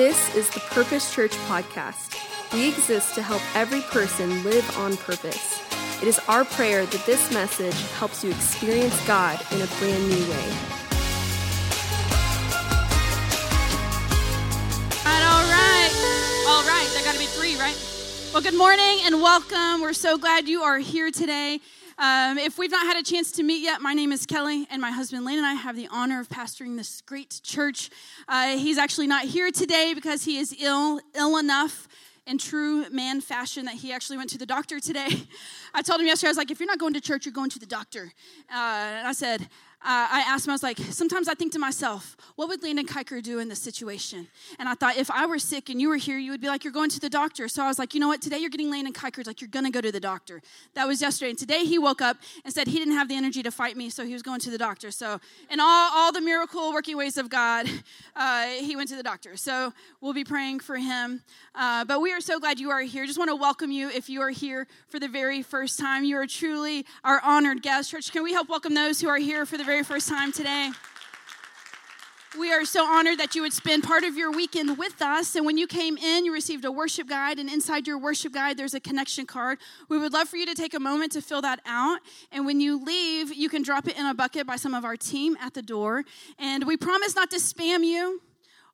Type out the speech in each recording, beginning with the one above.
This is the Purpose Church podcast. We exist to help every person live on purpose. It is our prayer that this message helps you experience God in a brand new way. All right, all right. There got to be three, right? Well, good morning and welcome. We're so glad you are here today. Um, if we've not had a chance to meet yet, my name is Kelly, and my husband Lane and I have the honor of pastoring this great church. Uh, he's actually not here today because he is ill, ill enough in true man fashion that he actually went to the doctor today. I told him yesterday, I was like, if you're not going to church, you're going to the doctor. Uh, and I said, uh, I asked him, I was like, sometimes I think to myself, what would Landon Kiker do in this situation? And I thought, if I were sick and you were here, you would be like, you're going to the doctor. So I was like, you know what? Today you're getting Landon Kiker. Like, you're going to go to the doctor. That was yesterday. And today he woke up and said he didn't have the energy to fight me, so he was going to the doctor. So, in all, all the miracle working ways of God, uh, he went to the doctor. So, we'll be praying for him. Uh, but we are so glad you are here. Just want to welcome you if you are here for the very first time. You are truly our honored guest. Church, can we help welcome those who are here for the very first time today. We are so honored that you would spend part of your weekend with us. And when you came in, you received a worship guide. And inside your worship guide, there's a connection card. We would love for you to take a moment to fill that out. And when you leave, you can drop it in a bucket by some of our team at the door. And we promise not to spam you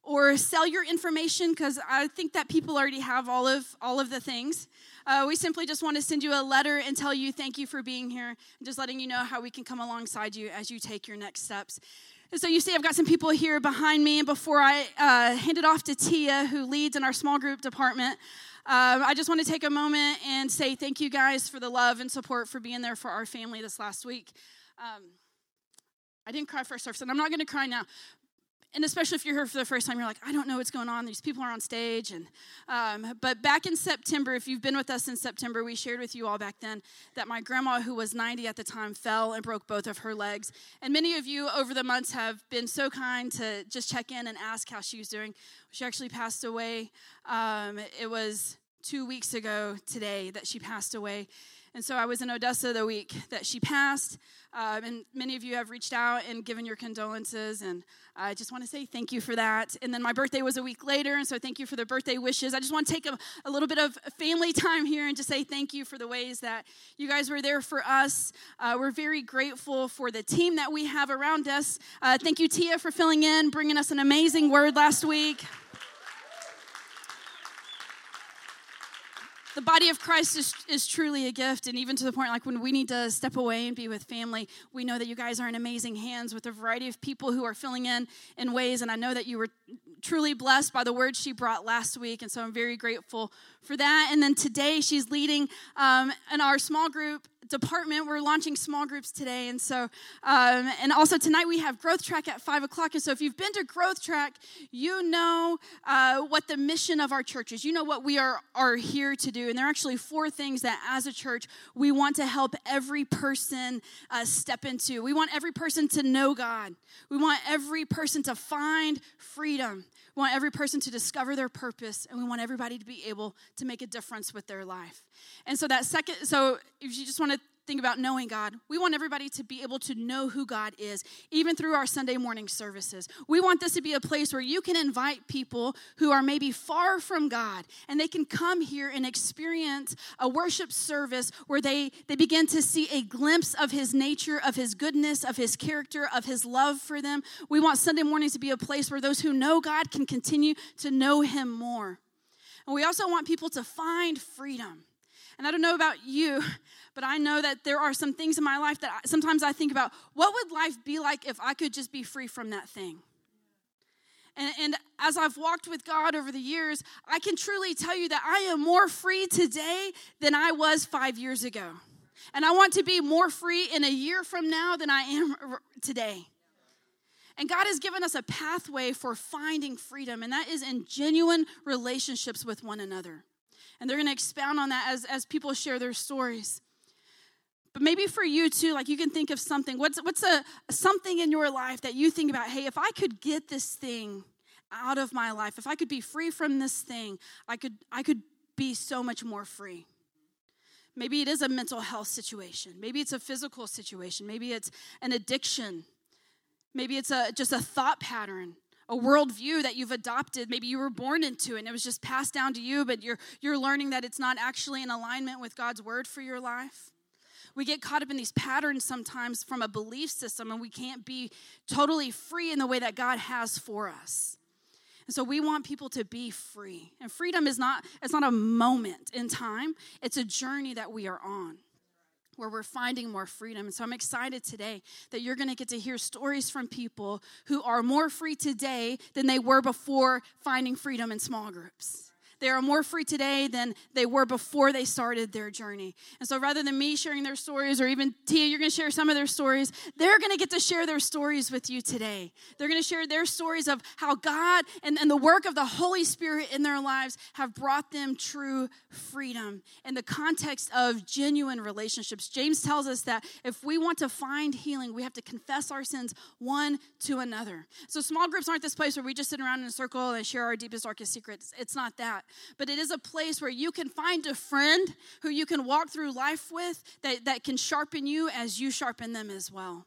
or sell your information because I think that people already have all of all of the things. Uh, we simply just want to send you a letter and tell you thank you for being here and just letting you know how we can come alongside you as you take your next steps. And so you see, I've got some people here behind me, and before I uh, hand it off to Tia, who leads in our small group department, um, I just want to take a moment and say thank you guys for the love and support for being there for our family this last week. Um, I didn't cry first service, and I'm not going to cry now and especially if you're here for the first time, you're like, I don't know what's going on. These people are on stage. And um, but back in September, if you've been with us in September, we shared with you all back then that my grandma, who was 90 at the time, fell and broke both of her legs. And many of you over the months have been so kind to just check in and ask how she was doing. She actually passed away. Um, it was two weeks ago today that she passed away. And so I was in Odessa the week that she passed. Um, and many of you have reached out and given your condolences. And I just want to say thank you for that. And then my birthday was a week later. And so thank you for the birthday wishes. I just want to take a, a little bit of family time here and just say thank you for the ways that you guys were there for us. Uh, we're very grateful for the team that we have around us. Uh, thank you, Tia, for filling in, bringing us an amazing word last week. The body of Christ is, is truly a gift. And even to the point, like when we need to step away and be with family, we know that you guys are in amazing hands with a variety of people who are filling in in ways. And I know that you were truly blessed by the word she brought last week. And so I'm very grateful for that. And then today she's leading um, in our small group department. We're launching small groups today. And so, um, and also tonight we have Growth Track at five o'clock. And so if you've been to Growth Track, you know uh, what the mission of our church is. You know what we are, are here to do. And there are actually four things that as a church we want to help every person uh, step into. We want every person to know God, we want every person to find freedom. We want every person to discover their purpose, and we want everybody to be able to make a difference with their life. And so, that second, so if you just want to think about knowing God. We want everybody to be able to know who God is, even through our Sunday morning services. We want this to be a place where you can invite people who are maybe far from God and they can come here and experience a worship service where they, they begin to see a glimpse of His nature, of His goodness, of His character, of His love for them. We want Sunday mornings to be a place where those who know God can continue to know Him more. And we also want people to find freedom. And I don't know about you, but I know that there are some things in my life that I, sometimes I think about what would life be like if I could just be free from that thing? And, and, as I've walked with God over the years, I can truly tell you that I am more free today than I was five years ago. And I want to be more free in a year from now than I am today. And God has given us a pathway for finding freedom, and that is in genuine relationships with one another. And they're going to expound on that as, as people share their stories. But maybe for you too, like you can think of something. What's, what's a, something in your life that you think about, hey, if I could get this thing out of my life, if I could be free from this thing, I could, I could be so much more free. Maybe it is a mental health situation. Maybe it's a physical situation. Maybe it's an addiction. Maybe it's a, just a thought pattern a worldview that you've adopted. Maybe you were born into and it was just passed down to you, but you're, you're learning that it's not actually in alignment with God's word for your life. We get caught up in these patterns sometimes from a belief system, and we can't be totally free in the way that God has for us. And so we want people to be free. And freedom is not it's not a moment in time, it's a journey that we are on where we're finding more freedom. And so I'm excited today that you're going to get to hear stories from people who are more free today than they were before finding freedom in small groups. They are more free today than they were before they started their journey. And so rather than me sharing their stories, or even Tia, you're going to share some of their stories, they're going to get to share their stories with you today. They're going to share their stories of how God and, and the work of the Holy Spirit in their lives have brought them true freedom in the context of genuine relationships. James tells us that if we want to find healing, we have to confess our sins one to another. So small groups aren't this place where we just sit around in a circle and share our deepest, darkest secrets. It's not that but it is a place where you can find a friend who you can walk through life with that, that can sharpen you as you sharpen them as well.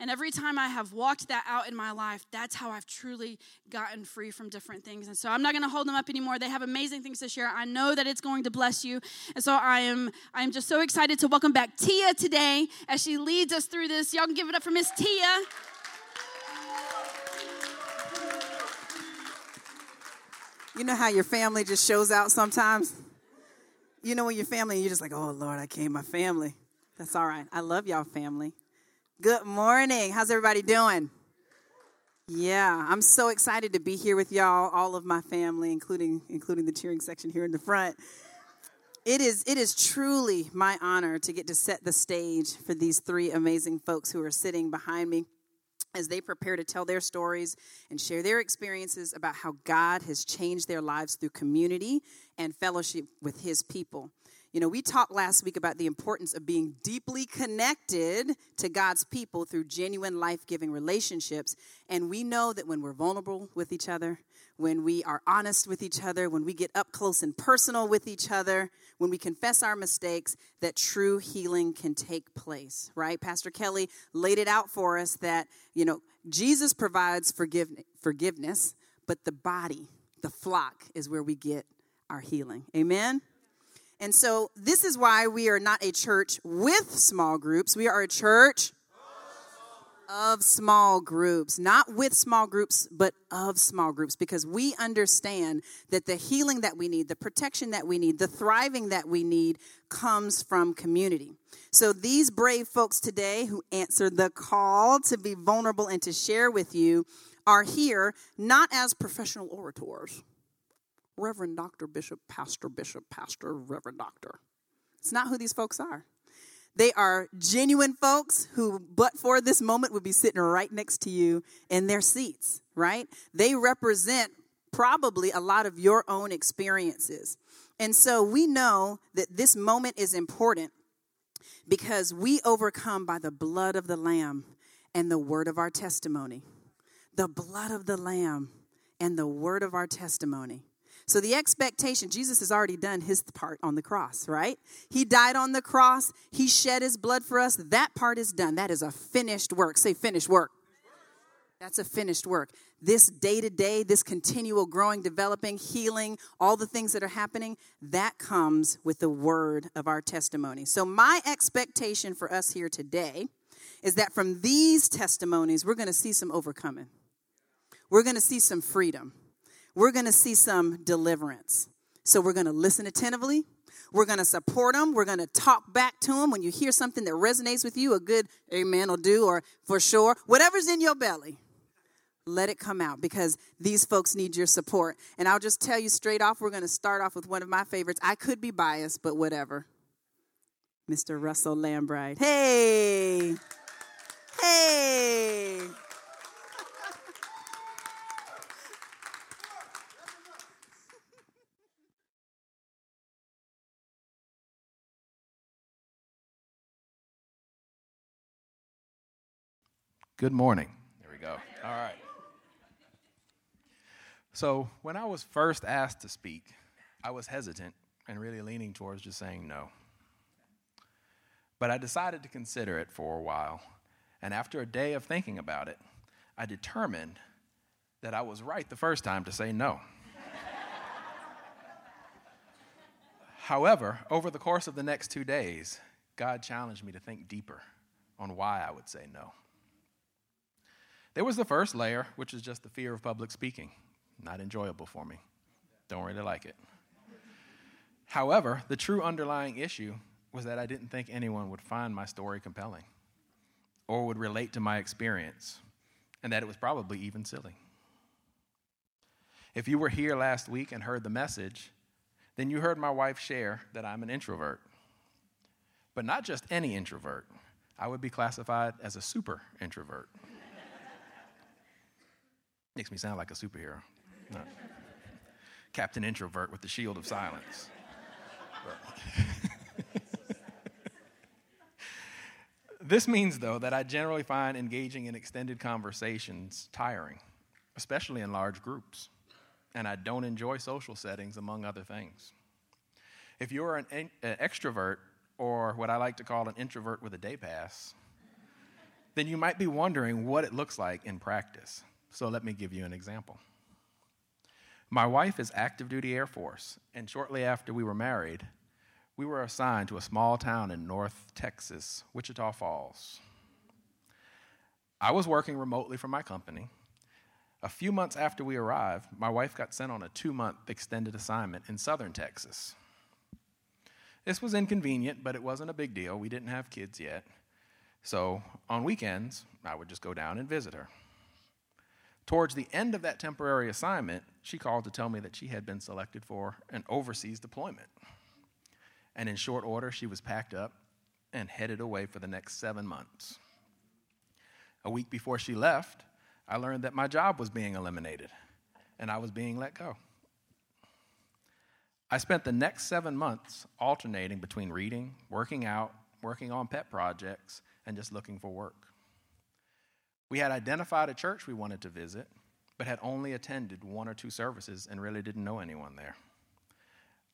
And every time I have walked that out in my life, that's how I've truly gotten free from different things. And so I'm not going to hold them up anymore. They have amazing things to share. I know that it's going to bless you. And so I am I am just so excited to welcome back Tia today as she leads us through this. Y'all can give it up for Miss Tia. You know how your family just shows out sometimes? You know when your family, you're just like, oh Lord, I came my family. That's all right. I love y'all family. Good morning. How's everybody doing? Yeah, I'm so excited to be here with y'all, all of my family, including including the cheering section here in the front. It is it is truly my honor to get to set the stage for these three amazing folks who are sitting behind me as they prepare to tell their stories and share their experiences about how God has changed their lives through community and fellowship with His people. You know, we talked last week about the importance of being deeply connected to God's people through genuine life giving relationships. And we know that when we're vulnerable with each other, when we are honest with each other, when we get up close and personal with each other, when we confess our mistakes, that true healing can take place, right? Pastor Kelly laid it out for us that, you know, Jesus provides forgiveness, but the body, the flock, is where we get our healing. Amen? And so this is why we are not a church with small groups. We are a church of small groups, not with small groups, but of small groups, because we understand that the healing that we need, the protection that we need, the thriving that we need comes from community. So these brave folks today who answered the call to be vulnerable and to share with you are here not as professional orators Reverend Dr. Bishop, Pastor Bishop, Pastor, Reverend Doctor. It's not who these folks are. They are genuine folks who, but for this moment, would be sitting right next to you in their seats, right? They represent probably a lot of your own experiences. And so we know that this moment is important because we overcome by the blood of the Lamb and the word of our testimony. The blood of the Lamb and the word of our testimony. So the expectation, Jesus has already done his part on the cross, right? He died on the cross, he shed his blood for us. That part is done. That is a finished work. Say finished work. That's a finished work. This day to day, this continual growing, developing, healing, all the things that are happening, that comes with the word of our testimony. So, my expectation for us here today is that from these testimonies, we're going to see some overcoming. We're going to see some freedom we're going to see some deliverance. So we're going to listen attentively. We're going to support them. We're going to talk back to them. When you hear something that resonates with you, a good amen will do, or for sure, whatever's in your belly, let it come out because these folks need your support. And I'll just tell you straight off, we're going to start off with one of my favorites. I could be biased, but whatever. Mr. Russell Lambright. Hey! Hey! Good morning. There we go. All right. So, when I was first asked to speak, I was hesitant and really leaning towards just saying no. But I decided to consider it for a while. And after a day of thinking about it, I determined that I was right the first time to say no. However, over the course of the next two days, God challenged me to think deeper on why I would say no. There was the first layer, which is just the fear of public speaking. Not enjoyable for me. Don't really like it. However, the true underlying issue was that I didn't think anyone would find my story compelling or would relate to my experience, and that it was probably even silly. If you were here last week and heard the message, then you heard my wife share that I'm an introvert. But not just any introvert, I would be classified as a super introvert. Makes me sound like a superhero. Captain Introvert with the shield of silence. this means, though, that I generally find engaging in extended conversations tiring, especially in large groups, and I don't enjoy social settings, among other things. If you're an, an extrovert, or what I like to call an introvert with a day pass, then you might be wondering what it looks like in practice. So let me give you an example. My wife is active duty Air Force, and shortly after we were married, we were assigned to a small town in North Texas, Wichita Falls. I was working remotely from my company. A few months after we arrived, my wife got sent on a two month extended assignment in southern Texas. This was inconvenient, but it wasn't a big deal. We didn't have kids yet. So on weekends, I would just go down and visit her. Towards the end of that temporary assignment, she called to tell me that she had been selected for an overseas deployment. And in short order, she was packed up and headed away for the next seven months. A week before she left, I learned that my job was being eliminated and I was being let go. I spent the next seven months alternating between reading, working out, working on pet projects, and just looking for work. We had identified a church we wanted to visit, but had only attended one or two services and really didn't know anyone there.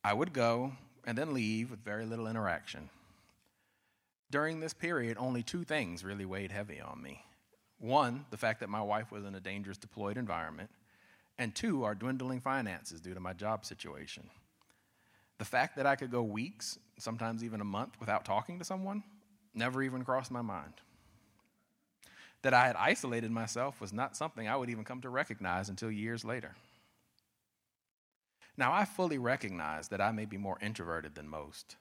I would go and then leave with very little interaction. During this period, only two things really weighed heavy on me. One, the fact that my wife was in a dangerous deployed environment, and two, our dwindling finances due to my job situation. The fact that I could go weeks, sometimes even a month, without talking to someone never even crossed my mind that I had isolated myself was not something I would even come to recognize until years later. Now, I fully recognize that I may be more introverted than most,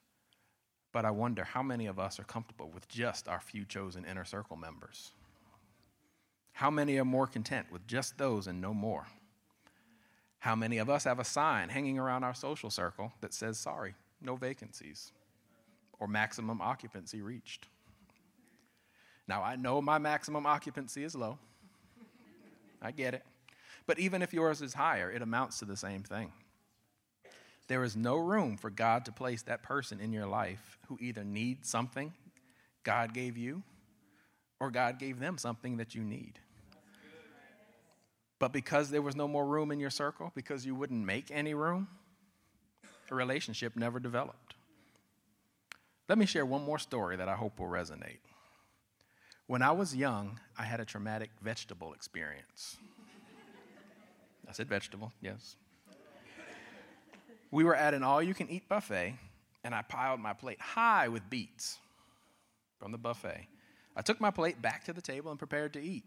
but I wonder how many of us are comfortable with just our few chosen inner circle members. How many are more content with just those and no more? How many of us have a sign hanging around our social circle that says, sorry, no vacancies, or maximum occupancy reached? Now, I know my maximum occupancy is low. I get it. But even if yours is higher, it amounts to the same thing. There is no room for God to place that person in your life who either needs something God gave you or God gave them something that you need. But because there was no more room in your circle, because you wouldn't make any room, a relationship never developed. Let me share one more story that I hope will resonate. When I was young, I had a traumatic vegetable experience. I said vegetable, yes. We were at an all you can eat buffet, and I piled my plate high with beets from the buffet. I took my plate back to the table and prepared to eat.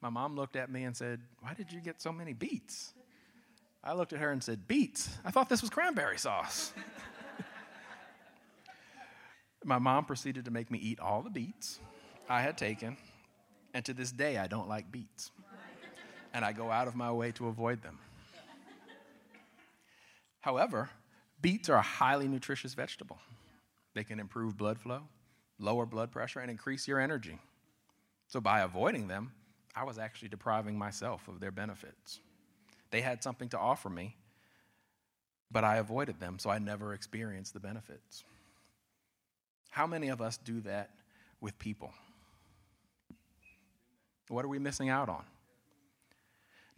My mom looked at me and said, Why did you get so many beets? I looked at her and said, Beets? I thought this was cranberry sauce. my mom proceeded to make me eat all the beets I had taken, and to this day, I don't like beets. And I go out of my way to avoid them. However, beets are a highly nutritious vegetable. They can improve blood flow, lower blood pressure, and increase your energy. So, by avoiding them, I was actually depriving myself of their benefits. They had something to offer me, but I avoided them, so I never experienced the benefits. How many of us do that with people? What are we missing out on?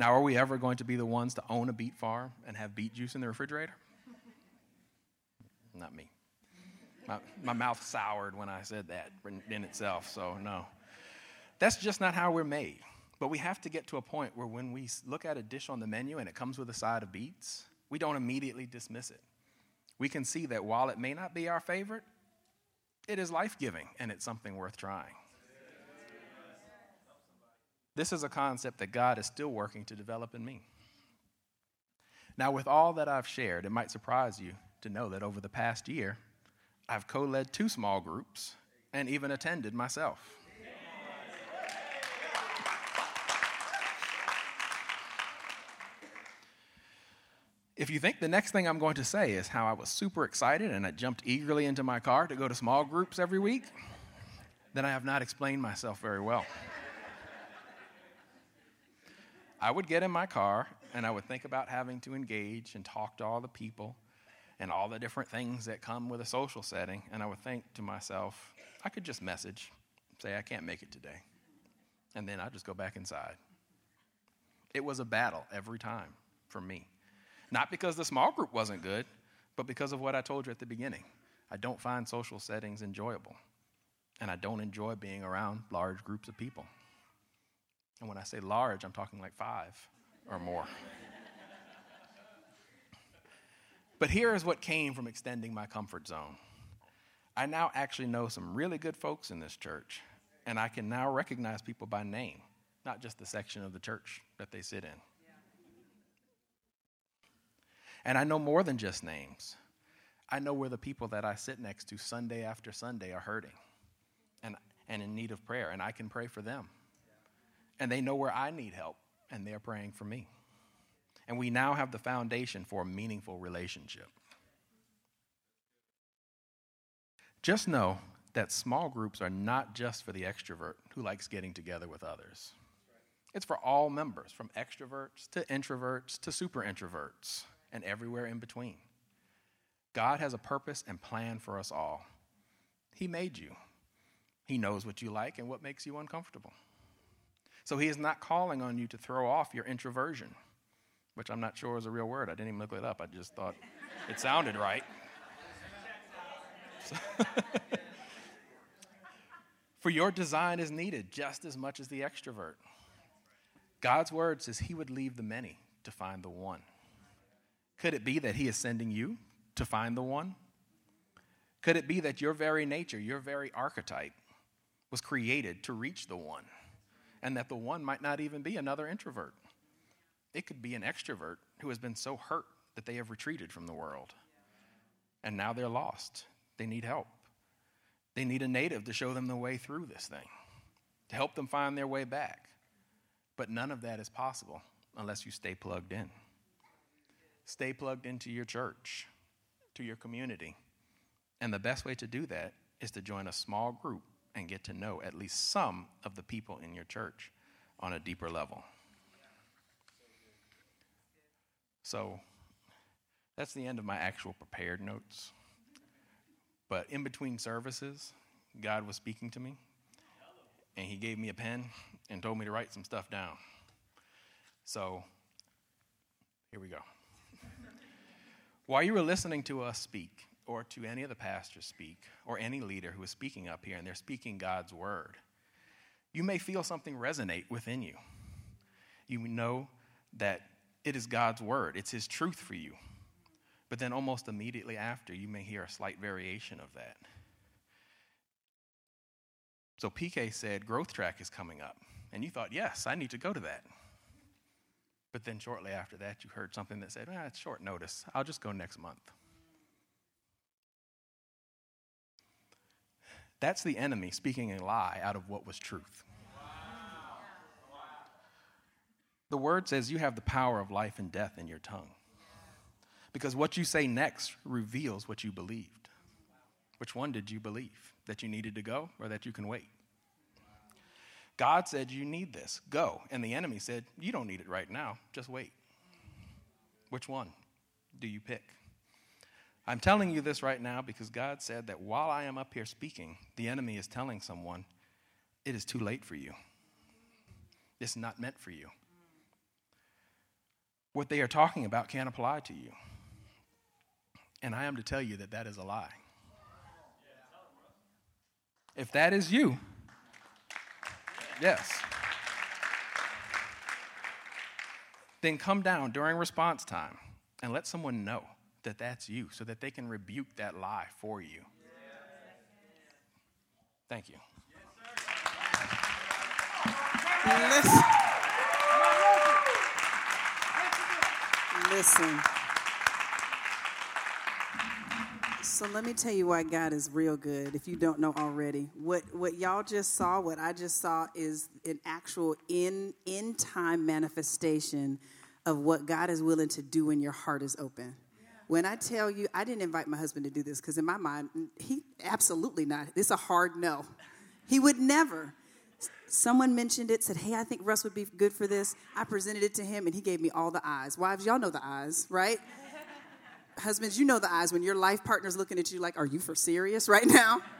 Now, are we ever going to be the ones to own a beet farm and have beet juice in the refrigerator? Not me. My, my mouth soured when I said that in itself, so no. That's just not how we're made. But we have to get to a point where when we look at a dish on the menu and it comes with a side of beets, we don't immediately dismiss it. We can see that while it may not be our favorite, it is life giving and it's something worth trying. This is a concept that God is still working to develop in me. Now, with all that I've shared, it might surprise you to know that over the past year, I've co led two small groups and even attended myself. If you think the next thing I'm going to say is how I was super excited and I jumped eagerly into my car to go to small groups every week, then I have not explained myself very well. I would get in my car and I would think about having to engage and talk to all the people and all the different things that come with a social setting. And I would think to myself, I could just message, say, I can't make it today. And then I'd just go back inside. It was a battle every time for me. Not because the small group wasn't good, but because of what I told you at the beginning. I don't find social settings enjoyable, and I don't enjoy being around large groups of people. And when I say large, I'm talking like five or more. but here is what came from extending my comfort zone. I now actually know some really good folks in this church, and I can now recognize people by name, not just the section of the church that they sit in. And I know more than just names. I know where the people that I sit next to Sunday after Sunday are hurting and, and in need of prayer, and I can pray for them. And they know where I need help, and they're praying for me. And we now have the foundation for a meaningful relationship. Just know that small groups are not just for the extrovert who likes getting together with others. It's for all members, from extroverts to introverts to super introverts and everywhere in between. God has a purpose and plan for us all. He made you, He knows what you like and what makes you uncomfortable. So He is not calling on you to throw off your introversion, which I'm not sure is a real word. I didn't even look it up, I just thought it sounded right. For your design is needed just as much as the extrovert. God's word says He would leave the many to find the one. Could it be that He is sending you to find the one? Could it be that your very nature, your very archetype, was created to reach the one, and that the one might not even be another introvert? It could be an extrovert who has been so hurt that they have retreated from the world, and now they're lost. They need help. They need a native to show them the way through this thing, to help them find their way back. But none of that is possible unless you stay plugged in. Stay plugged into your church, to your community. And the best way to do that is to join a small group and get to know at least some of the people in your church on a deeper level. So that's the end of my actual prepared notes. But in between services, God was speaking to me, and He gave me a pen and told me to write some stuff down. So here we go. While you were listening to us speak, or to any of the pastors speak, or any leader who is speaking up here and they're speaking God's word, you may feel something resonate within you. You know that it is God's word, it's His truth for you. But then almost immediately after, you may hear a slight variation of that. So PK said, Growth Track is coming up. And you thought, yes, I need to go to that. But then shortly after that, you heard something that said, ah, it's short notice. I'll just go next month. That's the enemy speaking a lie out of what was truth. The word says you have the power of life and death in your tongue. Because what you say next reveals what you believed. Which one did you believe? That you needed to go or that you can wait? God said, You need this, go. And the enemy said, You don't need it right now, just wait. Which one do you pick? I'm telling you this right now because God said that while I am up here speaking, the enemy is telling someone, It is too late for you. It's not meant for you. What they are talking about can't apply to you. And I am to tell you that that is a lie. If that is you, yes. then come down during response time and let someone know that that's you so that they can rebuke that lie for you. Thank you. Listen. Listen. So let me tell you why God is real good. If you don't know already, what what y'all just saw, what I just saw, is an actual in in time manifestation of what God is willing to do when your heart is open. When I tell you, I didn't invite my husband to do this because in my mind, mm, he absolutely not. It's a hard no. He would never. Someone mentioned it, said, Hey, I think Russ would be good for this. I presented it to him, and he gave me all the eyes. Wives, y'all know the eyes, right? Husbands, you know the eyes when your life partner's looking at you like, Are you for serious right now?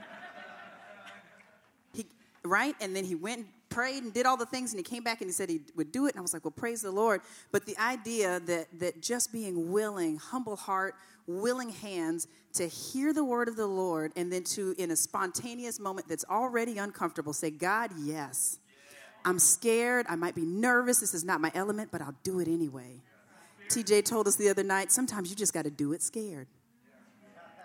He, right? And then he went prayed and did all the things, and he came back and he said he would do it. And I was like, Well, praise the Lord. But the idea that, that just being willing, humble heart, willing hands to hear the word of the Lord and then to, in a spontaneous moment that's already uncomfortable, say, God, yes. I'm scared. I might be nervous. This is not my element, but I'll do it anyway. TJ told us the other night sometimes you just got to do it scared.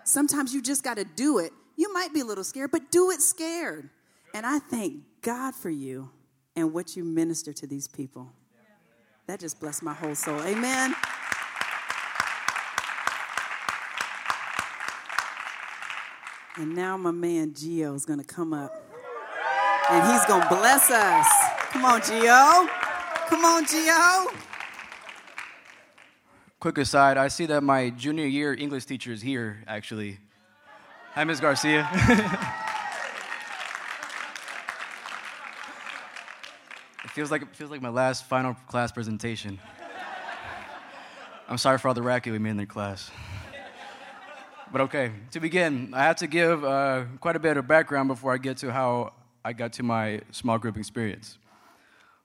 Sometimes you just got to do it. You might be a little scared, but do it scared. And I thank God for you and what you minister to these people. That just blessed my whole soul. Amen. And now my man Gio is going to come up and he's going to bless us. Come on, Gio. Come on, Gio. Quick aside, I see that my junior year English teacher is here, actually. Hi, Ms. Garcia. feels like, it feels like my last final class presentation. I'm sorry for all the racket we made in the class. But okay, to begin, I have to give uh, quite a bit of background before I get to how I got to my small group experience.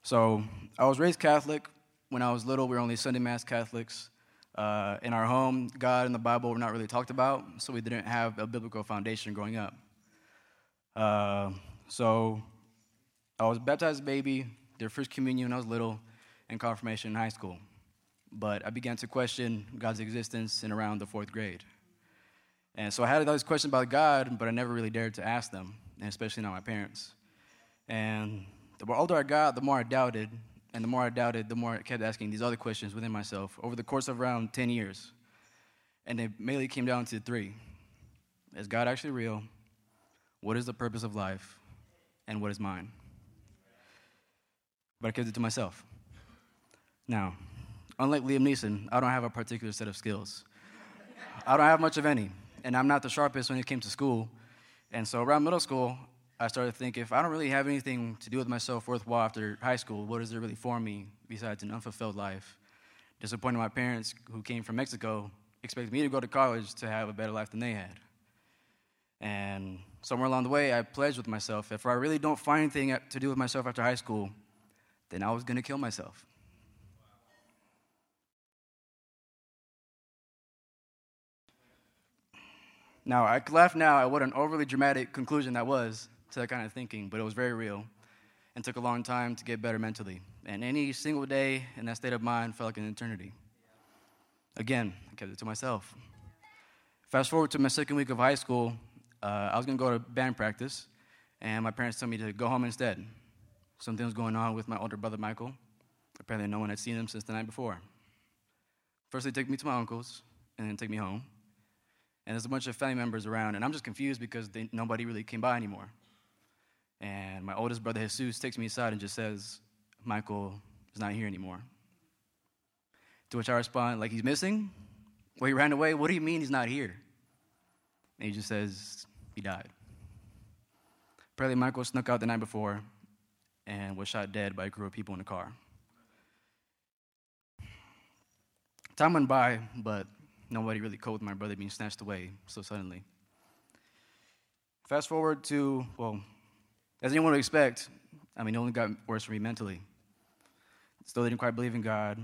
So, I was raised Catholic. When I was little, we were only Sunday Mass Catholics. Uh, in our home, God and the Bible were not really talked about, so we didn't have a biblical foundation growing up. Uh, so, I was baptized baby, did first communion when I was little, and confirmation in high school. But I began to question God's existence in around the fourth grade. And so I had all these questions about God, but I never really dared to ask them, and especially not my parents. And the older I got, the more I doubted, and the more I doubted, the more I kept asking these other questions within myself over the course of around 10 years. And they mainly came down to three Is God actually real? What is the purpose of life? And what is mine? But I kept it to myself. Now, unlike Liam Neeson, I don't have a particular set of skills. I don't have much of any and I'm not the sharpest when it came to school. And so around middle school, I started to think if I don't really have anything to do with myself worthwhile after high school, what is there really for me besides an unfulfilled life? Disappointed my parents, who came from Mexico, expected me to go to college to have a better life than they had. And somewhere along the way, I pledged with myself if I really don't find anything to do with myself after high school, then I was going to kill myself. Now, I laugh now at what an overly dramatic conclusion that was to that kind of thinking, but it was very real and took a long time to get better mentally. And any single day in that state of mind felt like an eternity. Again, I kept it to myself. Fast forward to my second week of high school, uh, I was going to go to band practice, and my parents told me to go home instead. Something was going on with my older brother, Michael. Apparently, no one had seen him since the night before. First, they took me to my uncle's, and then took me home and there's a bunch of family members around, and I'm just confused because they, nobody really came by anymore. And my oldest brother, Jesus, takes me aside and just says, Michael is not here anymore. To which I respond, like, he's missing? Well, he ran away. What do you mean he's not here? And he just says, he died. Apparently, Michael snuck out the night before and was shot dead by a group of people in a car. Time went by, but nobody really coped with my brother being snatched away so suddenly. Fast forward to, well, as anyone would expect, I mean, it only got worse for me mentally. Still didn't quite believe in God.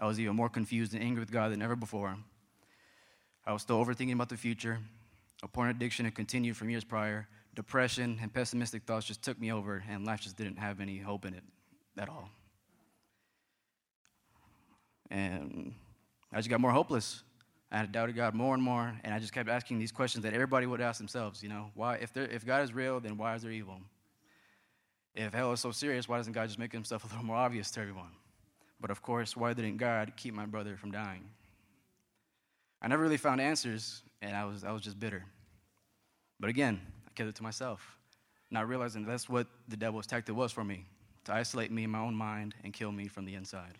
I was even more confused and angry with God than ever before. I was still overthinking about the future. A porn addiction had continued from years prior. Depression and pessimistic thoughts just took me over, and life just didn't have any hope in it at all. And I just got more hopeless. I had doubted God more and more, and I just kept asking these questions that everybody would ask themselves. You know, why? If if God is real, then why is there evil? If hell is so serious, why doesn't God just make himself a little more obvious to everyone? But of course, why didn't God keep my brother from dying? I never really found answers, and I was, I was just bitter. But again, kept it to myself, not realizing that's what the devil's tactic was for me to isolate me in my own mind and kill me from the inside.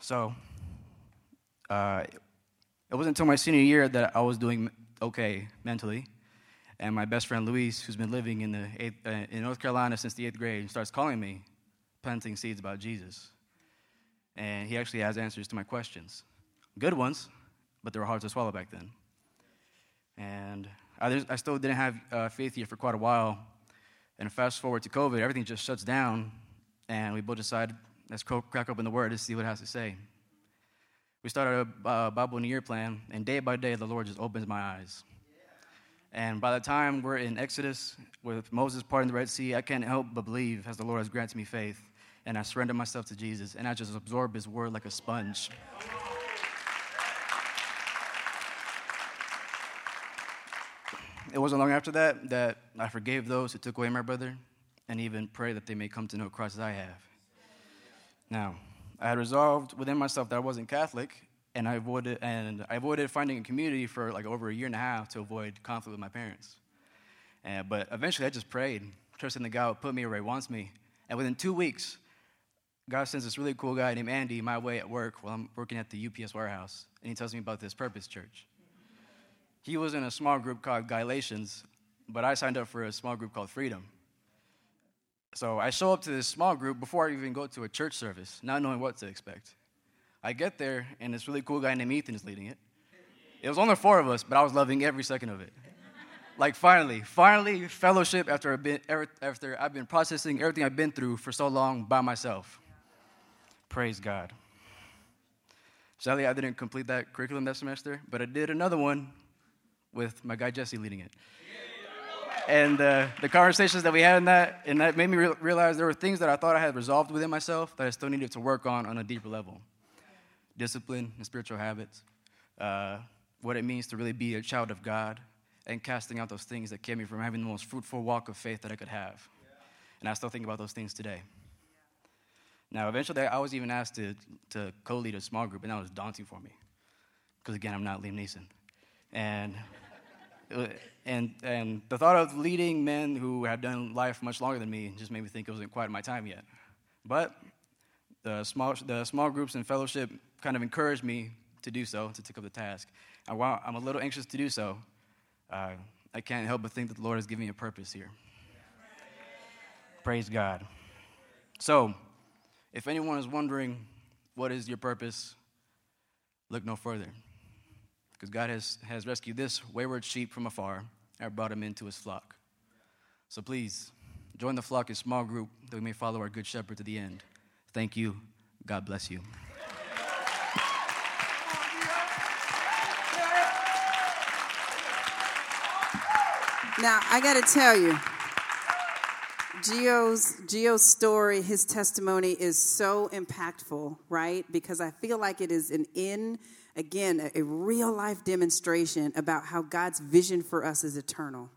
So, uh, it wasn't until my senior year that I was doing okay mentally. And my best friend Luis, who's been living in, the eighth, uh, in North Carolina since the eighth grade, starts calling me, planting seeds about Jesus. And he actually has answers to my questions. Good ones, but they were hard to swallow back then. And I, I still didn't have uh, faith here for quite a while. And fast forward to COVID, everything just shuts down. And we both decided, let's crack open the Word to see what it has to say. We started a uh, Bible in a year plan, and day by day, the Lord just opens my eyes. And by the time we're in Exodus with Moses parting the Red Sea, I can't help but believe as the Lord has granted me faith. And I surrender myself to Jesus, and I just absorb His word like a sponge. It wasn't long after that that I forgave those who took away my brother and even pray that they may come to know Christ as I have. Now, I had resolved within myself that I wasn't Catholic, and I avoided and I avoided finding a community for like over a year and a half to avoid conflict with my parents. And, but eventually, I just prayed, trusting that God would put me where He wants me. And within two weeks, God sends this really cool guy named Andy my way at work while I'm working at the UPS warehouse, and he tells me about this Purpose Church. He was in a small group called Galatians, but I signed up for a small group called Freedom. So I show up to this small group before I even go to a church service, not knowing what to expect. I get there, and this really cool guy named Ethan is leading it. It was only four of us, but I was loving every second of it. Like, finally, finally, fellowship after I've, been, er, after I've been processing everything I've been through for so long by myself. Praise God. Sadly, I didn't complete that curriculum that semester, but I did another one with my guy Jesse leading it and uh, the conversations that we had in that, and that made me re- realize there were things that I thought I had resolved within myself that I still needed to work on on a deeper level. Discipline and spiritual habits, uh, what it means to really be a child of God, and casting out those things that kept me from having the most fruitful walk of faith that I could have. And I still think about those things today. Now, eventually, I was even asked to, to co lead a small group, and that was daunting for me. Because again, I'm not Liam Neeson. And and, and the thought of leading men who have done life much longer than me just made me think it wasn't quite my time yet. But the small, the small groups and fellowship kind of encouraged me to do so, to take up the task. And while I'm a little anxious to do so, uh, I can't help but think that the Lord has given me a purpose here. Praise God. So, if anyone is wondering, what is your purpose? Look no further because God has, has rescued this wayward sheep from afar and brought him into his flock. So please, join the flock in small group that we may follow our good shepherd to the end. Thank you. God bless you. Now, I got to tell you, Gio's, Gio's story, his testimony is so impactful, right? Because I feel like it is an in again, a, real life demonstration about how God's vision for us is eternal,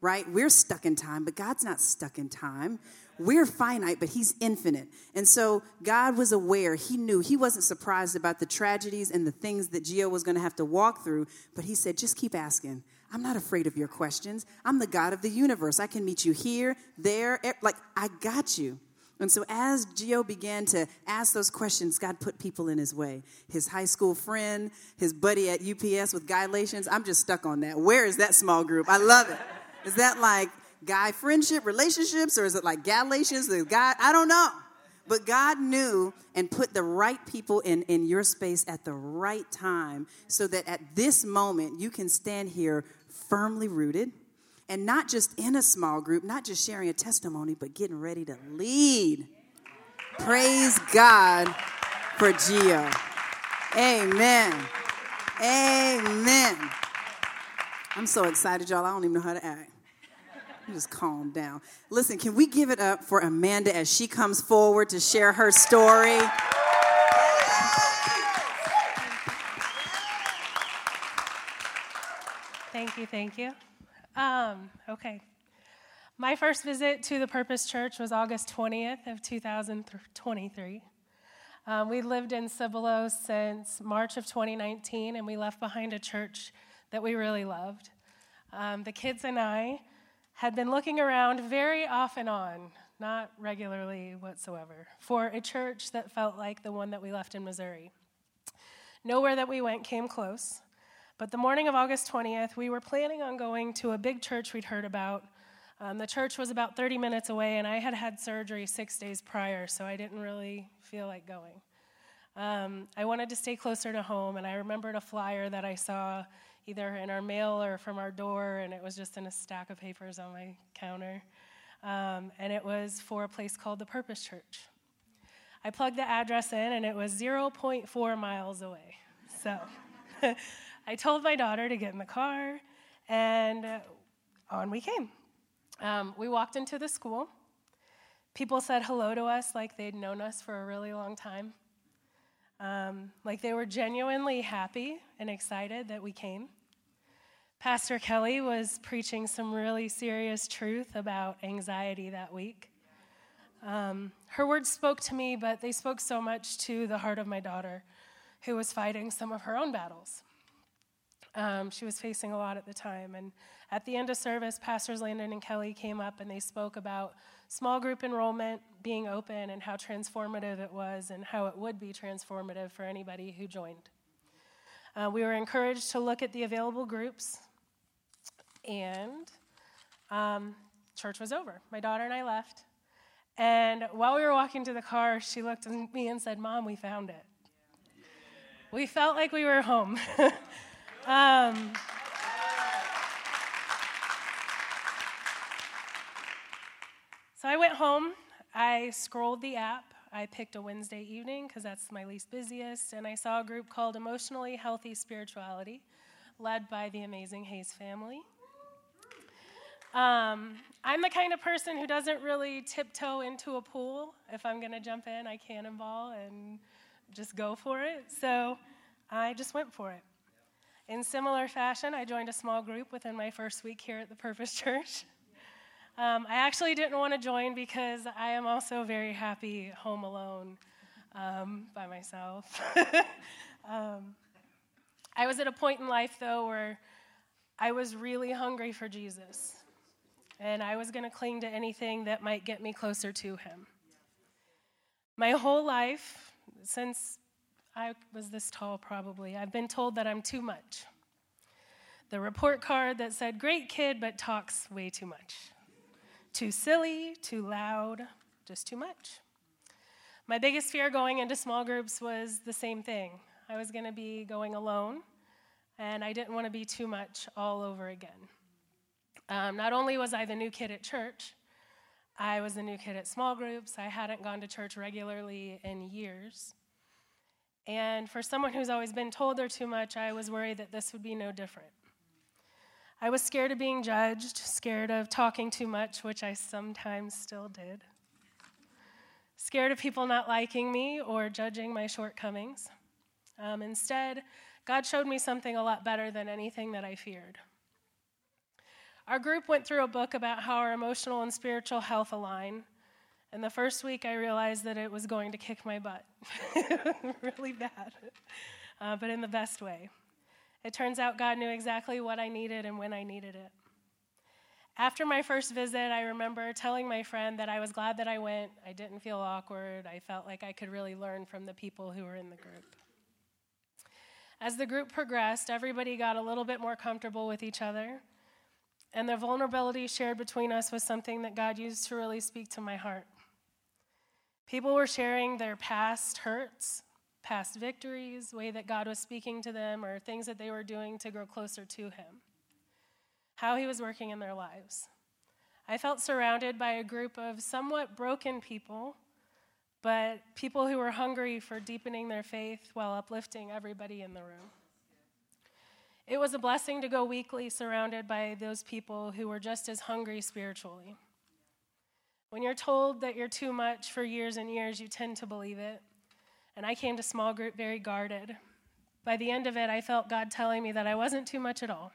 right? We're stuck in time, but God's not stuck in time. We're finite, but He's infinite. And so God was aware, He knew, He wasn't surprised about the tragedies and the things that Gio was going to have to walk through, but He said, just keep asking. I'm not afraid of your questions. I'm the God of the universe. I can meet you here, there, like, I got you. And so, as Gio began to ask those questions, God put people in his way. His high school friend, his buddy at UPS with Galatians. I'm just stuck on that. Where is that small group? I love it. Is that like guy friendship, relationships, or is it like Galatians, the guy? I don't know. But God knew and put the right people in, in your space at the right time so that at this moment you can stand here firmly rooted and not just in a small group, not just sharing a testimony, but getting ready to lead. Praise God for Gio. Amen. Amen. I'm so excited, y'all. I don't even know how to act. Just calm down. Listen, can we give it up for Amanda as she comes forward to share her story? Thank you, thank you. Um, okay. My first visit to the Purpose Church was August 20th of 2023. Um, we lived in Cibolo since March of 2019, and we left behind a church that we really loved. Um, the kids and I had been looking around very off and on, not regularly whatsoever, for a church that felt like the one that we left in Missouri. Nowhere that we went came close. But the morning of August 20th, we were planning on going to a big church we'd heard about. Um, the church was about 30 minutes away, and I had had surgery six days prior, so I didn't really feel like going. Um, I wanted to stay closer to home, and I remembered a flyer that I saw either in our mail or from our door, and it was just in a stack of papers on my counter. Um, and it was for a place called the Purpose Church. I plugged the address in, and it was 0.4 miles away. So I told my daughter to get in the car, and on we came. Um, we walked into the school. People said hello to us like they'd known us for a really long time. Um, like they were genuinely happy and excited that we came. Pastor Kelly was preaching some really serious truth about anxiety that week. Um, her words spoke to me, but they spoke so much to the heart of my daughter, who was fighting some of her own battles. Um, she was facing a lot at the time. And at the end of service, Pastors Landon and Kelly came up and they spoke about small group enrollment being open and how transformative it was and how it would be transformative for anybody who joined. Uh, we were encouraged to look at the available groups, and um, church was over. My daughter and I left. And while we were walking to the car, she looked at me and said, Mom, we found it. We felt like we were home. Um, so I went home. I scrolled the app. I picked a Wednesday evening because that's my least busiest, and I saw a group called Emotionally Healthy Spirituality, led by the amazing Hayes family. Um, I'm the kind of person who doesn't really tiptoe into a pool. If I'm going to jump in, I cannonball and just go for it. So I just went for it. In similar fashion, I joined a small group within my first week here at the Purpose Church. Um, I actually didn't want to join because I am also very happy home alone um, by myself. um, I was at a point in life, though, where I was really hungry for Jesus, and I was going to cling to anything that might get me closer to Him. My whole life, since I was this tall probably. I've been told that I'm too much. The report card that said, great kid, but talks way too much. Too silly, too loud, just too much. My biggest fear going into small groups was the same thing. I was going to be going alone, and I didn't want to be too much all over again. Um, not only was I the new kid at church, I was the new kid at small groups. I hadn't gone to church regularly in years. And for someone who's always been told they're too much, I was worried that this would be no different. I was scared of being judged, scared of talking too much, which I sometimes still did. Scared of people not liking me or judging my shortcomings. Um, instead, God showed me something a lot better than anything that I feared. Our group went through a book about how our emotional and spiritual health align, and the first week, I realized that it was going to kick my butt really bad, uh, but in the best way. It turns out God knew exactly what I needed and when I needed it. After my first visit, I remember telling my friend that I was glad that I went. I didn't feel awkward. I felt like I could really learn from the people who were in the group. As the group progressed, everybody got a little bit more comfortable with each other. And the vulnerability shared between us was something that God used to really speak to my heart. People were sharing their past hurts, past victories, way that God was speaking to them, or things that they were doing to grow closer to Him, how He was working in their lives. I felt surrounded by a group of somewhat broken people, but people who were hungry for deepening their faith while uplifting everybody in the room. It was a blessing to go weekly surrounded by those people who were just as hungry spiritually. When you're told that you're too much for years and years, you tend to believe it. And I came to small group very guarded. By the end of it, I felt God telling me that I wasn't too much at all.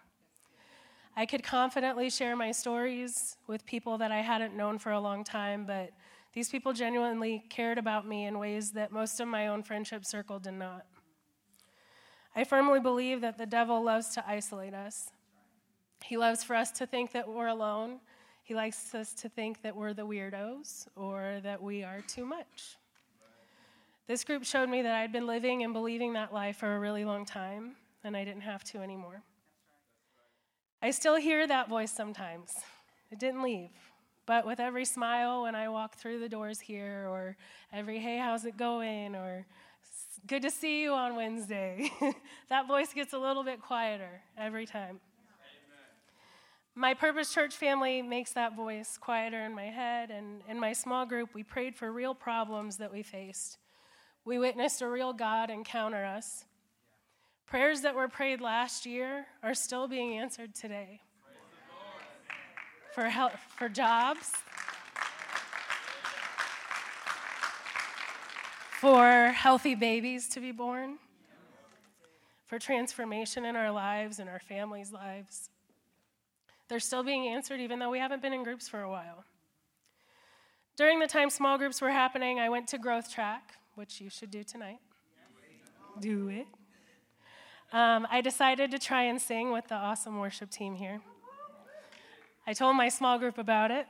I could confidently share my stories with people that I hadn't known for a long time, but these people genuinely cared about me in ways that most of my own friendship circle did not. I firmly believe that the devil loves to isolate us. He loves for us to think that we're alone. He likes us to think that we're the weirdos or that we are too much. This group showed me that I'd been living and believing that lie for a really long time, and I didn't have to anymore. I still hear that voice sometimes. It didn't leave. But with every smile when I walk through the doors here, or every hey, how's it going, or good to see you on Wednesday, that voice gets a little bit quieter every time. My Purpose Church family makes that voice quieter in my head, and in my small group, we prayed for real problems that we faced. We witnessed a real God encounter us. Prayers that were prayed last year are still being answered today. For help, for jobs, for healthy babies to be born, for transformation in our lives and our families' lives. They're still being answered even though we haven't been in groups for a while. During the time small groups were happening, I went to Growth Track, which you should do tonight. Do it. Um, I decided to try and sing with the awesome worship team here. I told my small group about it,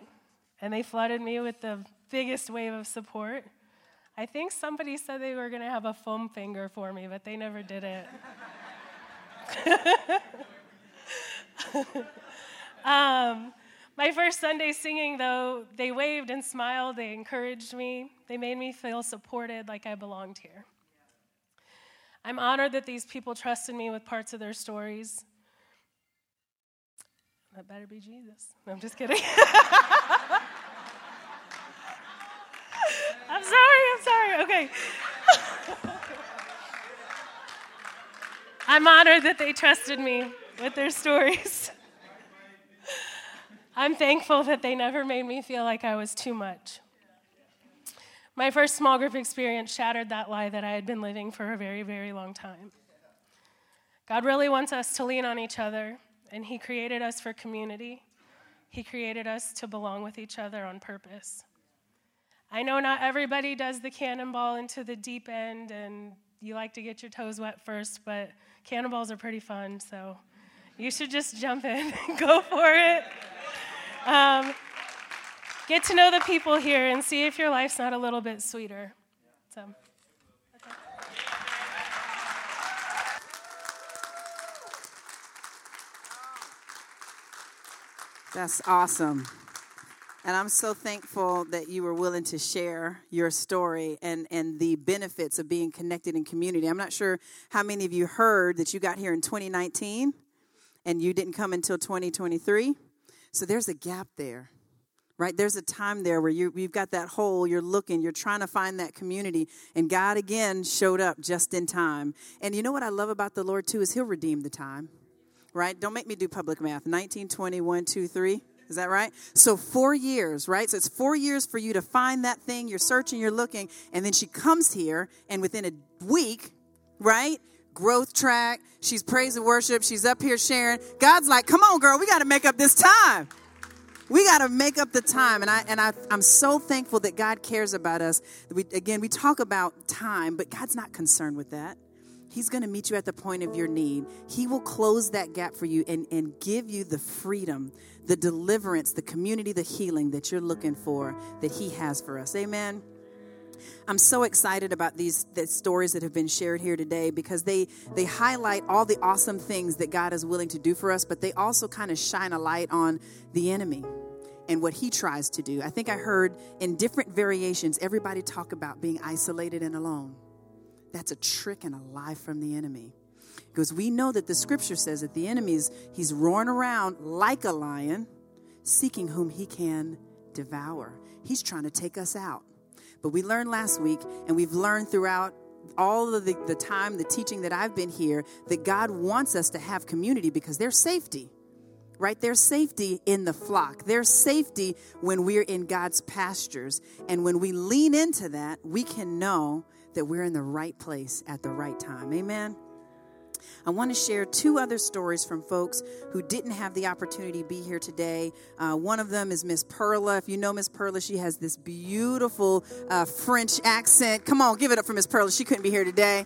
and they flooded me with the biggest wave of support. I think somebody said they were going to have a foam finger for me, but they never did it. Um, my first Sunday singing, though, they waved and smiled, they encouraged me, they made me feel supported like I belonged here. I'm honored that these people trusted me with parts of their stories. That better be Jesus. No, I'm just kidding. I'm sorry, I'm sorry. Okay. I'm honored that they trusted me with their stories. I'm thankful that they never made me feel like I was too much. My first small group experience shattered that lie that I had been living for a very, very long time. God really wants us to lean on each other, and He created us for community. He created us to belong with each other on purpose. I know not everybody does the cannonball into the deep end, and you like to get your toes wet first, but cannonballs are pretty fun, so you should just jump in and go for it. Um, get to know the people here and see if your life's not a little bit sweeter. So. That's awesome. And I'm so thankful that you were willing to share your story and, and the benefits of being connected in community. I'm not sure how many of you heard that you got here in 2019 and you didn't come until 2023. So there's a gap there, right? There's a time there where you, you've got that hole, you're looking, you're trying to find that community, and God again showed up just in time. And you know what I love about the Lord too is He'll redeem the time, right? Don't make me do public math. 19, 20, 1, 2, 3. Is that right? So four years, right? So it's four years for you to find that thing. You're searching, you're looking, and then she comes here, and within a week, right? Growth track. She's praise and worship. She's up here sharing. God's like, come on, girl, we got to make up this time. We got to make up the time. And, I, and I, I'm so thankful that God cares about us. We, again, we talk about time, but God's not concerned with that. He's going to meet you at the point of your need. He will close that gap for you and, and give you the freedom, the deliverance, the community, the healing that you're looking for that He has for us. Amen. I'm so excited about these the stories that have been shared here today because they they highlight all the awesome things that God is willing to do for us, but they also kind of shine a light on the enemy and what he tries to do. I think I heard in different variations everybody talk about being isolated and alone. That's a trick and a lie from the enemy. Because we know that the scripture says that the enemy is he's roaring around like a lion, seeking whom he can devour. He's trying to take us out. But we learned last week, and we've learned throughout all of the, the time, the teaching that I've been here, that God wants us to have community because there's safety, right? There's safety in the flock. There's safety when we're in God's pastures. And when we lean into that, we can know that we're in the right place at the right time. Amen. I want to share two other stories from folks who didn't have the opportunity to be here today. Uh, one of them is Miss Perla. If you know Miss Perla, she has this beautiful uh, French accent. Come on, give it up for Miss Perla. She couldn't be here today.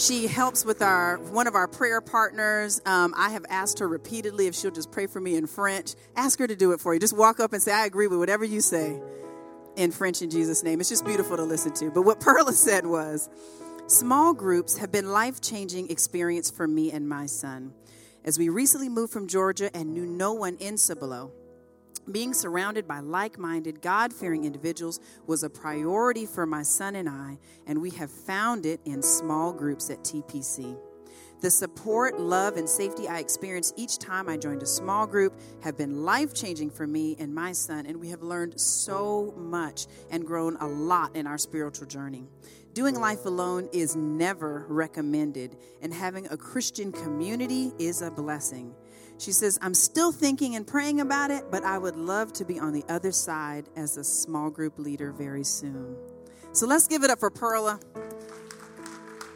She helps with our one of our prayer partners. Um, I have asked her repeatedly if she'll just pray for me in French. Ask her to do it for you. Just walk up and say, "I agree with whatever you say." In French, in Jesus' name. It's just beautiful to listen to. But what Perla said was, Small groups have been life changing experience for me and my son. As we recently moved from Georgia and knew no one in Cibolo, being surrounded by like minded, God fearing individuals was a priority for my son and I, and we have found it in small groups at TPC. The support, love, and safety I experienced each time I joined a small group have been life changing for me and my son, and we have learned so much and grown a lot in our spiritual journey. Doing life alone is never recommended, and having a Christian community is a blessing. She says, I'm still thinking and praying about it, but I would love to be on the other side as a small group leader very soon. So let's give it up for Perla.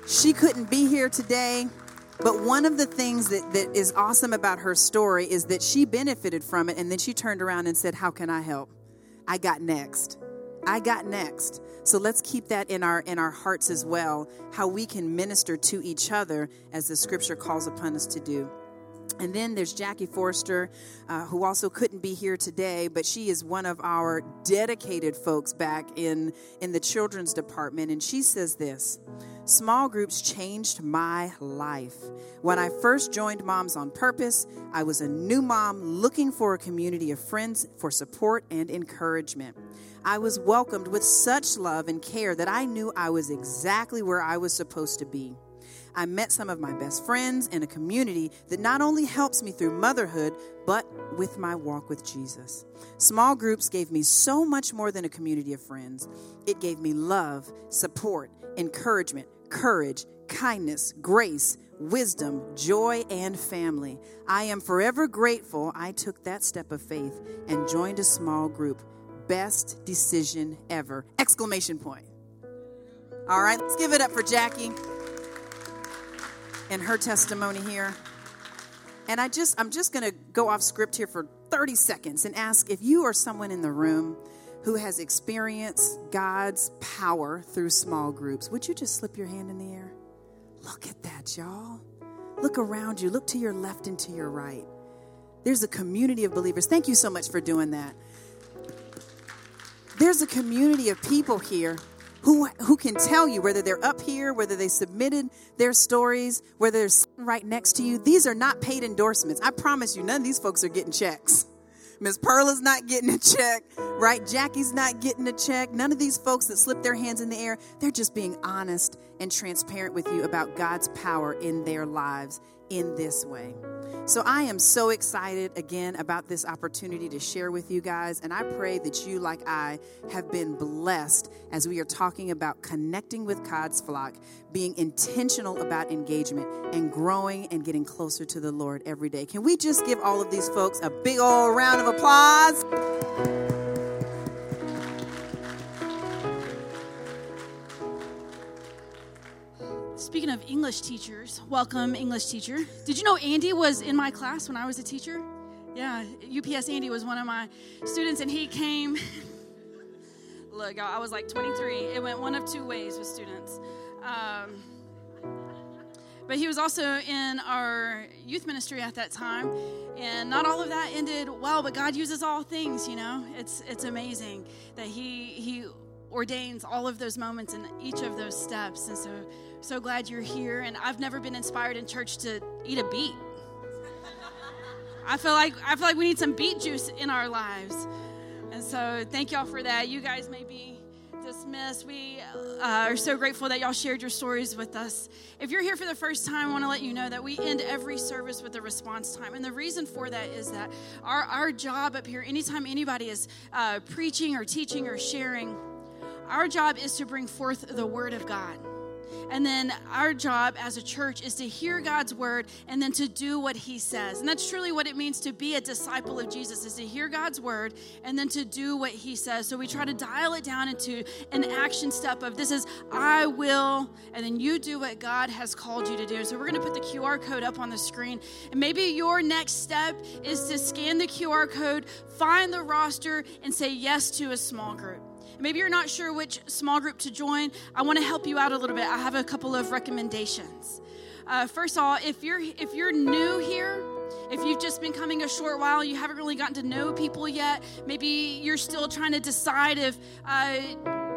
She couldn't be here today, but one of the things that, that is awesome about her story is that she benefited from it, and then she turned around and said, How can I help? I got next. I got next. So let's keep that in our in our hearts as well, how we can minister to each other as the scripture calls upon us to do. And then there's Jackie Forrester, uh, who also couldn't be here today, but she is one of our dedicated folks back in, in the children's department. And she says this Small groups changed my life. When I first joined Moms on Purpose, I was a new mom looking for a community of friends for support and encouragement. I was welcomed with such love and care that I knew I was exactly where I was supposed to be. I met some of my best friends in a community that not only helps me through motherhood, but with my walk with Jesus. Small groups gave me so much more than a community of friends. It gave me love, support, encouragement, courage, kindness, grace, wisdom, joy, and family. I am forever grateful I took that step of faith and joined a small group. Best decision ever! Exclamation point. All right, let's give it up for Jackie and her testimony here. And I just I'm just going to go off script here for 30 seconds and ask if you are someone in the room who has experienced God's power through small groups, would you just slip your hand in the air? Look at that, y'all. Look around you. Look to your left and to your right. There's a community of believers. Thank you so much for doing that. There's a community of people here who, who can tell you whether they're up here, whether they submitted their stories, whether they're sitting right next to you. These are not paid endorsements. I promise you, none of these folks are getting checks. Miss Perla's not getting a check, right? Jackie's not getting a check. None of these folks that slip their hands in the air, they're just being honest and transparent with you about God's power in their lives in this way. So I am so excited again about this opportunity to share with you guys. And I pray that you, like I, have been blessed as we are talking about connecting with God's flock, being intentional about engagement, and growing and getting closer to the Lord every day. Can we just give all of these folks a big old round of applause? Speaking of English teachers, welcome, English teacher. Did you know Andy was in my class when I was a teacher? Yeah, UPS Andy was one of my students, and he came. Look, I was like 23. It went one of two ways with students. Um, but he was also in our youth ministry at that time, and not all of that ended well. But God uses all things, you know. It's it's amazing that He He ordains all of those moments and each of those steps, and so so glad you're here. And I've never been inspired in church to eat a beet. I feel like I feel like we need some beet juice in our lives. And so thank y'all for that. You guys may be dismissed. We uh, are so grateful that y'all shared your stories with us. If you're here for the first time, I want to let you know that we end every service with a response time. And the reason for that is that our, our job up here, anytime anybody is uh, preaching or teaching or sharing, our job is to bring forth the word of God. And then our job as a church is to hear God's word and then to do what he says. And that's truly what it means to be a disciple of Jesus is to hear God's word and then to do what he says. So we try to dial it down into an action step of this is I will and then you do what God has called you to do. So we're going to put the QR code up on the screen. And maybe your next step is to scan the QR code, find the roster and say yes to a small group. Maybe you're not sure which small group to join. I want to help you out a little bit. I have a couple of recommendations. Uh, first of all, if you're if you're new here, if you've just been coming a short while, you haven't really gotten to know people yet. Maybe you're still trying to decide if uh,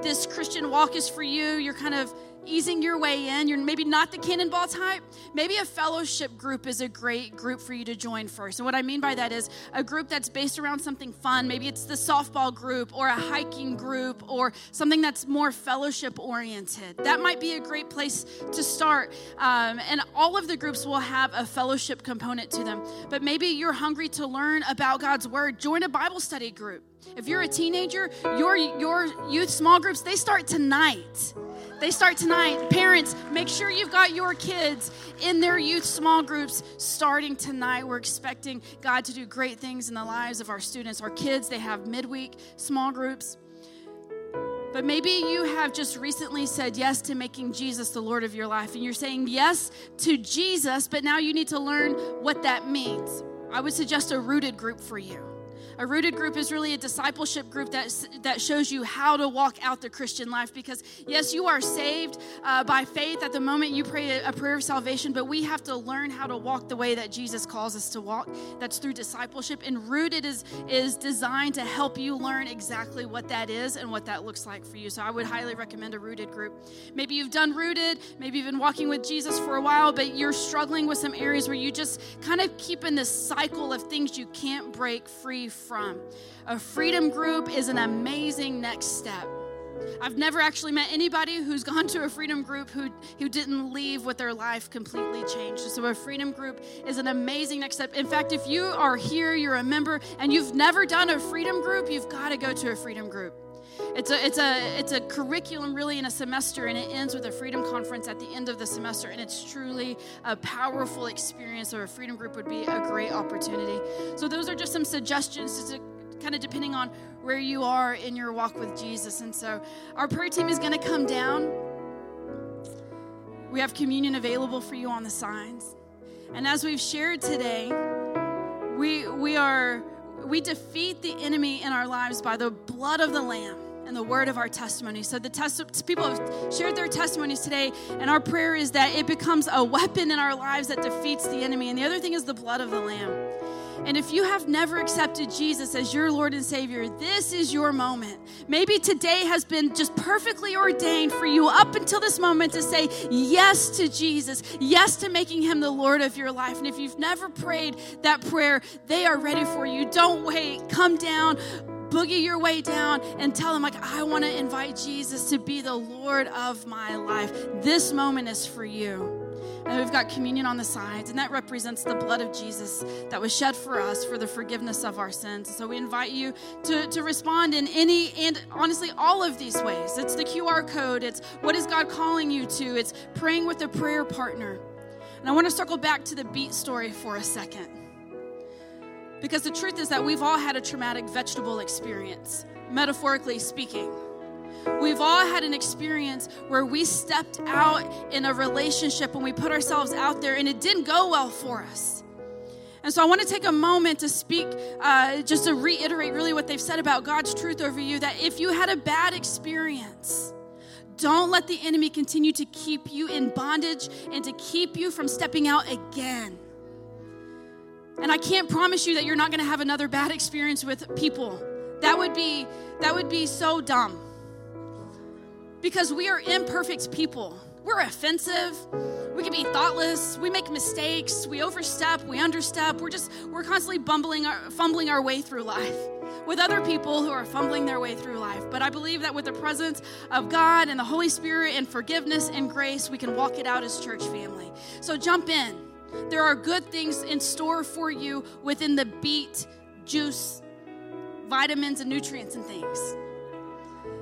this Christian walk is for you. You're kind of easing your way in. You're maybe not the cannonball type. Maybe a fellowship group is a great group for you to join first. And what I mean by that is a group that's based around something fun. Maybe it's the softball group or a hiking group or something that's more fellowship oriented. That might be a great place to start. Um, and all of the groups will have a fellowship component to them. But maybe you're hungry to learn about God's word. Join a Bible study group. If you're a teenager, your your youth small groups they start tonight. They start tonight. Parents, make sure you've got your kids in their youth small groups starting tonight. We're expecting God to do great things in the lives of our students. Our kids, they have midweek small groups. But maybe you have just recently said yes to making Jesus the Lord of your life, and you're saying yes to Jesus, but now you need to learn what that means. I would suggest a rooted group for you. A rooted group is really a discipleship group that, that shows you how to walk out the Christian life because, yes, you are saved uh, by faith at the moment you pray a, a prayer of salvation, but we have to learn how to walk the way that Jesus calls us to walk. That's through discipleship. And rooted is, is designed to help you learn exactly what that is and what that looks like for you. So I would highly recommend a rooted group. Maybe you've done rooted, maybe you've been walking with Jesus for a while, but you're struggling with some areas where you just kind of keep in this cycle of things you can't break free from from. A freedom group is an amazing next step. I've never actually met anybody who's gone to a freedom group who, who didn't leave with their life completely changed. So, a freedom group is an amazing next step. In fact, if you are here, you're a member, and you've never done a freedom group, you've got to go to a freedom group. It's a, it's, a, it's a curriculum really in a semester, and it ends with a freedom conference at the end of the semester. And it's truly a powerful experience, or a freedom group would be a great opportunity. So, those are just some suggestions to kind of depending on where you are in your walk with Jesus. And so, our prayer team is going to come down. We have communion available for you on the signs. And as we've shared today, we, we are we defeat the enemy in our lives by the blood of the lamb and the word of our testimony. So the test, people have shared their testimonies today, and our prayer is that it becomes a weapon in our lives that defeats the enemy. And the other thing is the blood of the lamb. And if you have never accepted Jesus as your Lord and Savior, this is your moment. Maybe today has been just perfectly ordained for you up until this moment to say yes to Jesus, yes to making Him the Lord of your life. And if you've never prayed that prayer, they are ready for you. Don't wait. Come down boogie your way down and tell them like i want to invite jesus to be the lord of my life this moment is for you and we've got communion on the sides, and that represents the blood of Jesus that was shed for us for the forgiveness of our sins. So we invite you to, to respond in any and honestly all of these ways. It's the QR code, it's what is God calling you to, it's praying with a prayer partner. And I want to circle back to the beet story for a second. Because the truth is that we've all had a traumatic vegetable experience, metaphorically speaking. We've all had an experience where we stepped out in a relationship and we put ourselves out there and it didn't go well for us. And so I want to take a moment to speak, uh, just to reiterate really what they've said about God's truth over you that if you had a bad experience, don't let the enemy continue to keep you in bondage and to keep you from stepping out again. And I can't promise you that you're not going to have another bad experience with people. That would be that would be so dumb because we are imperfect people. We're offensive. We can be thoughtless. We make mistakes. We overstep. We understep. We're just, we're constantly bumbling, our, fumbling our way through life with other people who are fumbling their way through life. But I believe that with the presence of God and the Holy Spirit and forgiveness and grace, we can walk it out as church family. So jump in. There are good things in store for you within the beet, juice, vitamins, and nutrients and things.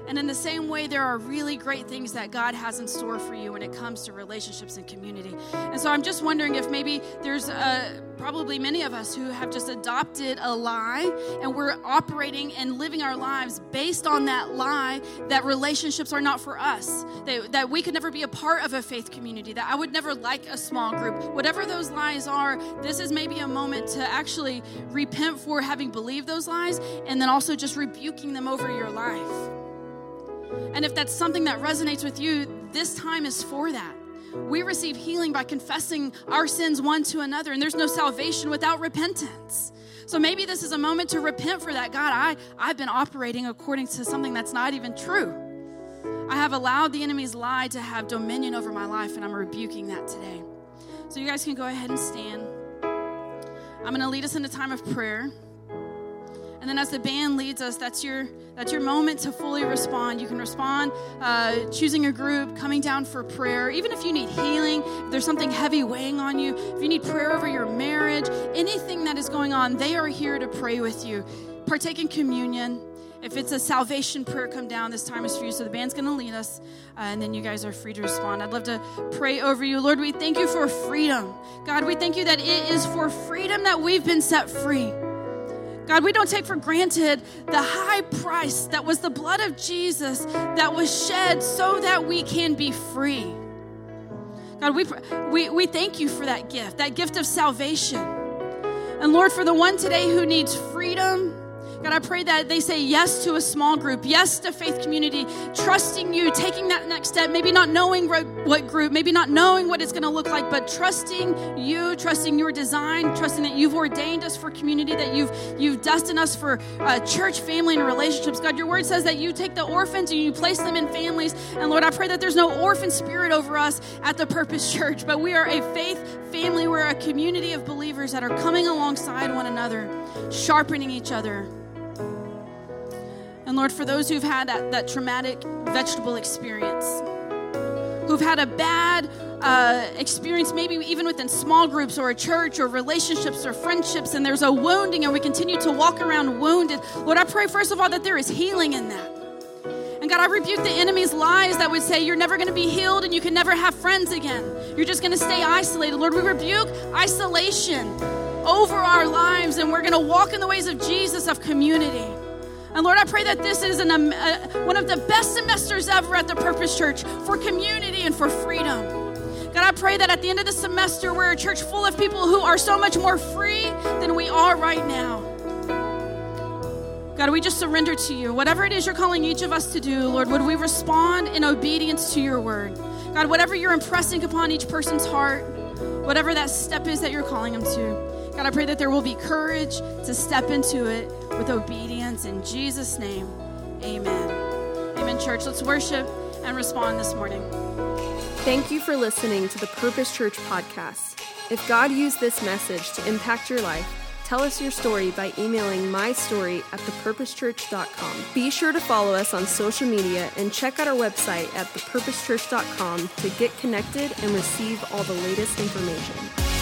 And in the same way, there are really great things that God has in store for you when it comes to relationships and community. And so I'm just wondering if maybe there's uh, probably many of us who have just adopted a lie and we're operating and living our lives based on that lie that relationships are not for us, that, that we could never be a part of a faith community, that I would never like a small group. Whatever those lies are, this is maybe a moment to actually repent for having believed those lies and then also just rebuking them over your life. And if that's something that resonates with you, this time is for that. We receive healing by confessing our sins one to another, and there's no salvation without repentance. So maybe this is a moment to repent for that. God, I, I've been operating according to something that's not even true. I have allowed the enemy's lie to have dominion over my life, and I'm rebuking that today. So you guys can go ahead and stand. I'm going to lead us in a time of prayer. And then as the band leads us, that's your that's your moment to fully respond. You can respond uh, choosing a group, coming down for prayer. Even if you need healing, if there's something heavy weighing on you, if you need prayer over your marriage, anything that is going on, they are here to pray with you. Partake in communion. If it's a salvation prayer, come down. This time is for you. So the band's going to lead us, uh, and then you guys are free to respond. I'd love to pray over you. Lord, we thank you for freedom. God, we thank you that it is for freedom that we've been set free. God, we don't take for granted the high price that was the blood of Jesus that was shed so that we can be free. God, we, we, we thank you for that gift, that gift of salvation. And Lord, for the one today who needs freedom, God, I pray that they say yes to a small group, yes to faith community, trusting you, taking that next step, maybe not knowing what group, maybe not knowing what it's going to look like, but trusting you, trusting your design, trusting that you've ordained us for community, that you've you've destined us for uh, church, family, and relationships. God, your word says that you take the orphans and you place them in families. And Lord, I pray that there's no orphan spirit over us at the Purpose Church, but we are a faith family. We're a community of believers that are coming alongside one another, sharpening each other. And Lord, for those who've had that, that traumatic vegetable experience, who've had a bad uh, experience, maybe even within small groups or a church or relationships or friendships, and there's a wounding, and we continue to walk around wounded. Lord, I pray, first of all, that there is healing in that. And God, I rebuke the enemy's lies that would say you're never going to be healed and you can never have friends again. You're just going to stay isolated. Lord, we rebuke isolation over our lives, and we're going to walk in the ways of Jesus, of community. And Lord, I pray that this is an, uh, one of the best semesters ever at the Purpose Church for community and for freedom. God, I pray that at the end of the semester, we're a church full of people who are so much more free than we are right now. God, we just surrender to you. Whatever it is you're calling each of us to do, Lord, would we respond in obedience to your word? God, whatever you're impressing upon each person's heart, whatever that step is that you're calling them to, God, I pray that there will be courage to step into it with obedience. In Jesus' name, amen. Amen, church. Let's worship and respond this morning. Thank you for listening to the Purpose Church podcast. If God used this message to impact your life, tell us your story by emailing mystory at thepurposechurch.com. Be sure to follow us on social media and check out our website at thepurposechurch.com to get connected and receive all the latest information.